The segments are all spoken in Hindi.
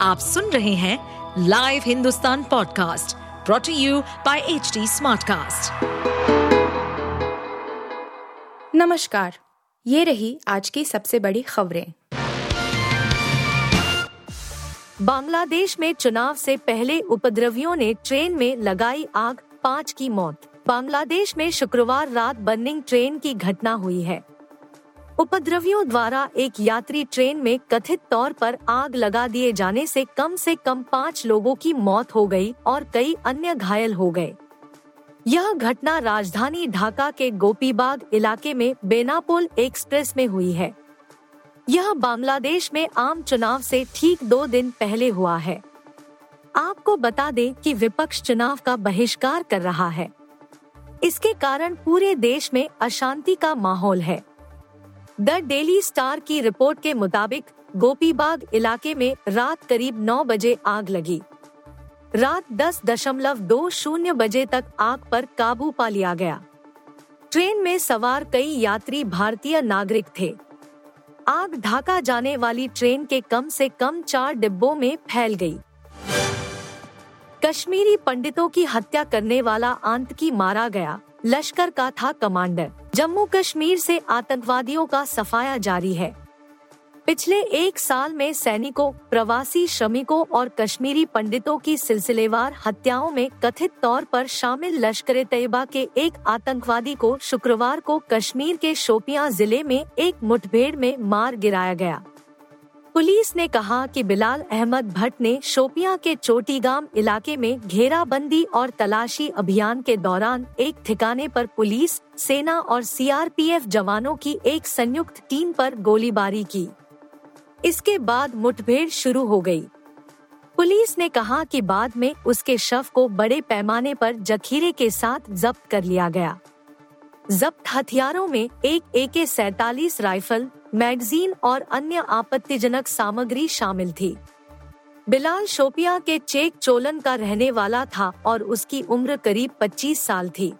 आप सुन रहे हैं live Hindustan podcast brought to you by H Smartcast. नमस्कार, ये रही आज की सबसे बड़ी खबरें। बांग्लादेश में चुनाव से पहले उपद्रवियों ने ट्रेन में लगाई आग, पाँच की मौत। बांग्लादेश में शुक्रवार रात बर्निंग ट्रेन की घटना हुई है। उपद्रवियों द्वारा एक यात्री ट्रेन में कथित तौर पर आग लगा दिए जाने से कम से कम पाँच लोगों की मौत हो गई और कई अन्य घायल हो गए। यह घटना राजधानी ढाका के गोपीबाग इलाके में बेनापोल एक्सप्रेस में हुई है। यह बांग्लादेश में आम चुनाव से ठीक दो दिन पहले हुआ है। आपको बता दें कि विपक्ष चुनाव का बहिष्कार कर रहा है। इसके कारण पूरे देश में अशांति का माहौल है। द डेली स्टार की रिपोर्ट के मुताबिक, गोपीबाग इलाके में रात करीब 9 बजे आग लगी। रात दस दशमलव दो शून्य बजे तक आग पर काबू पा लिया गया। ट्रेन में सवार कई यात्री भारतीय नागरिक थे। आग ढाका जाने वाली ट्रेन के कम से कम चार डिब्बों में फैल गई। कश्मीरी पंडितों की हत्या करने वाला आंतकी मारा गया। लश्कर का था कमांडर। जम्मू कश्मीर से आतंकवादियों का सफाया जारी है। पिछले एक साल में सैनिकों, प्रवासी श्रमिकों और कश्मीरी पंडितों की सिलसिलेवार हत्याओं में कथित तौर पर शामिल लश्कर तैयबा के एक आतंकवादी को शुक्रवार को कश्मीर के शोपियाँ ज़िले में एक मुठभेड़ में मार गिराया गया। पुलिस ने कहा कि बिलाल अहमद भट्ट ने शोपिया के चोटीगाम इलाके में घेराबंदी और तलाशी अभियान के दौरान एक ठिकाने पर पुलिस, सेना और सीआरपीएफ जवानों की एक संयुक्त टीम पर गोलीबारी की इसके बाद मुठभेड़ शुरू हो गई। पुलिस ने कहा कि बाद में उसके शव को बड़े पैमाने पर जखीरे के साथ जब्त कर लिया गया जब्त हथियारों में एक ए के सैतालीस राइफल मैगजीन और अन्य आपत्तिजनक सामग्री शामिल थी। बिलाल शोपिया के चेक चोलन का रहने वाला था और उसकी उम्र करीब 25 साल थी।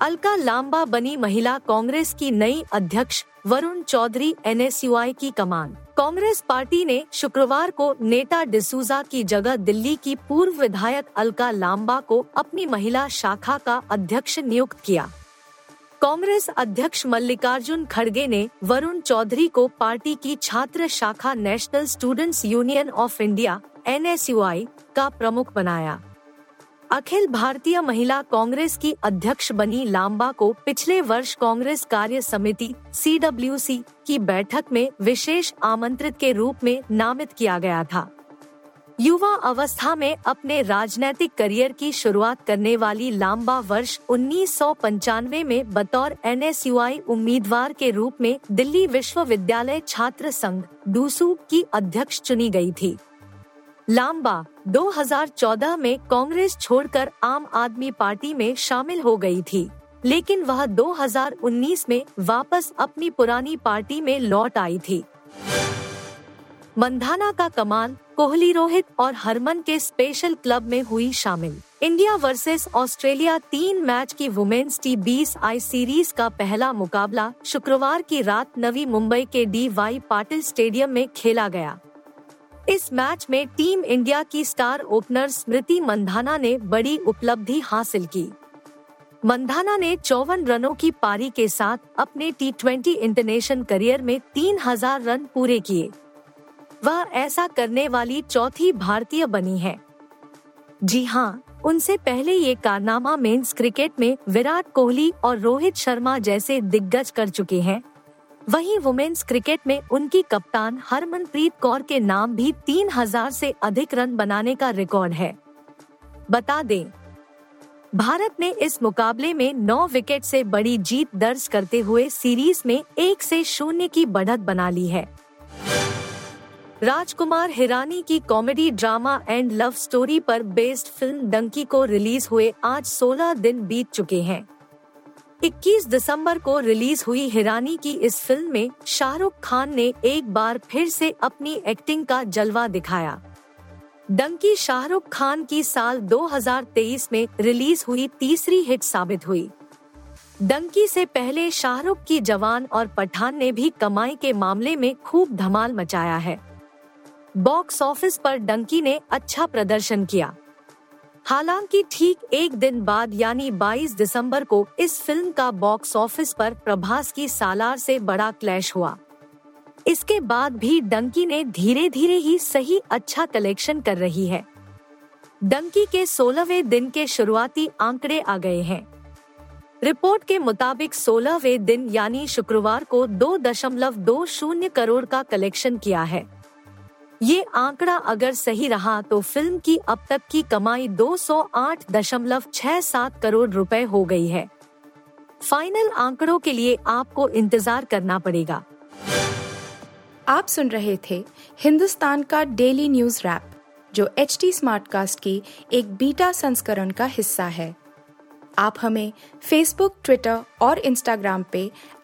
अलका लांबा बनी महिला कांग्रेस की नई अध्यक्ष वरुण चौधरी एन की कमान। कांग्रेस पार्टी ने शुक्रवार को नेता डिसूजा की जगह दिल्ली की पूर्व विधायक अलका लांबा को अपनी महिला शाखा का अध्यक्ष नियुक्त किया। कांग्रेस अध्यक्ष मल्लिकार्जुन खड़गे ने वरुण चौधरी को पार्टी की छात्र शाखा National Students Union of India, NSUI, का प्रमुख बनाया। अखिल भारतीय महिला कांग्रेस की अध्यक्ष बनी लांबा को पिछले वर्ष कांग्रेस कार्य समिति, सीडब्ल्यूसी, की बैठक में विशेष आमंत्रित के रूप में नामित किया गया था। युवा अवस्था में अपने राजनैतिक करियर की शुरुआत करने वाली लांबा वर्ष उन्नीस सौ पंचानवे में बतौर एनएसयूआई उम्मीदवार के रूप में दिल्ली विश्वविद्यालय छात्र संघ, डूसू की अध्यक्ष चुनी गई थी। लांबा 2014 में कांग्रेस छोड़कर आम आदमी पार्टी में शामिल हो गई थी, लेकिन वह 2019 में वापस अपनी पुरानी पार्टी में लौट आई थी। मंधाना का कमान कोहली रोहित और हरमन के स्पेशल क्लब में हुई शामिल। इंडिया वर्सेस ऑस्ट्रेलिया तीन मैच की वुमेन्स टी बीस आई सीरीज़ का पहला मुकाबला शुक्रवार की रात नवी मुंबई के डी वाई पाटिल स्टेडियम में खेला गया। इस मैच में टीम इंडिया की स्टार ओपनर स्मृति मंधाना ने बड़ी उपलब्धि हासिल की। मंधाना ने चौवन रनों की पारी के साथ अपने टी ट्वेंटी इंटरनेशनल करियर में तीन हज़ार रन पूरे किए। वह ऐसा करने वाली चौथी भारतीय बनी है। जी हाँ उनसे पहले ये कारनामा मेंस क्रिकेट में विराट कोहली और रोहित शर्मा जैसे दिग्गज कर चुके हैं। वहीं वुमेन्स क्रिकेट में उनकी कप्तान हरमनप्रीत कौर के नाम भी तीन हज़ार से अधिक रन बनाने का रिकॉर्ड है। बता दें, भारत ने इस मुकाबले में नौ विकेट से बड़ी जीत दर्ज करते हुए सीरीज़ में एक से शून्य की बढ़त बना ली है। राजकुमार हिरानी की comedy, drama and love story पर बेस्ड फ़िल्म डंकी को रिलीज़ हुए आज 16 दिन बीत चुके हैं। 21 दिसंबर को रिलीज़ हुई हिरानी की इस फ़िल्म में शाहरुख खान ने एक बार फिर से अपनी एक्टिंग का जलवा दिखाया। डंकी शाहरुख खान की साल 2023 में रिलीज़ हुई तीसरी हिट साबित हुई। डंकी से पहले शाहरुख की जवान और पठान ने भी कमाई के मामले में खूब धमाल मचाया है। बॉक्स ऑफ़िस पर डंकी ने अच्छा प्रदर्शन किया। हालाँकि ठीक एक दिन बाद यानी 22 दिसंबर को इस फ़िल्म का बॉक्स ऑफ़िस पर प्रभास की सालार से बड़ा क्लैश हुआ। इसके बाद भी डंकी ने धीरे धीरे ही सही अच्छा कलेक्शन कर रही है। डंकी के सोलहवें दिन के शुरुआती आंकड़े आ गए हैं। रिपोर्ट के मुताबिक सोलहवें दिन यानी शुक्रवार को दो दशमलव दो शून्य करोड़ का कलेक्शन किया है। ये आंकड़ा अगर सही रहा तो फ़िल्म की अब तक की कमाई दो सौ आठ दशमलव छह सात करोड़ रुपए हो गई है। फाइनल आंकड़ों के लिए आपको इंतज़ार करना पड़ेगा। आप सुन रहे थे हिंदुस्तान का डेली न्यूज़ रैप, जो एच टी स्मार्टकास्ट की एक बीटा संस्करण का हिस्सा है। आप हमें फेसबुक ट्विटर और इंस्टाग्राम पे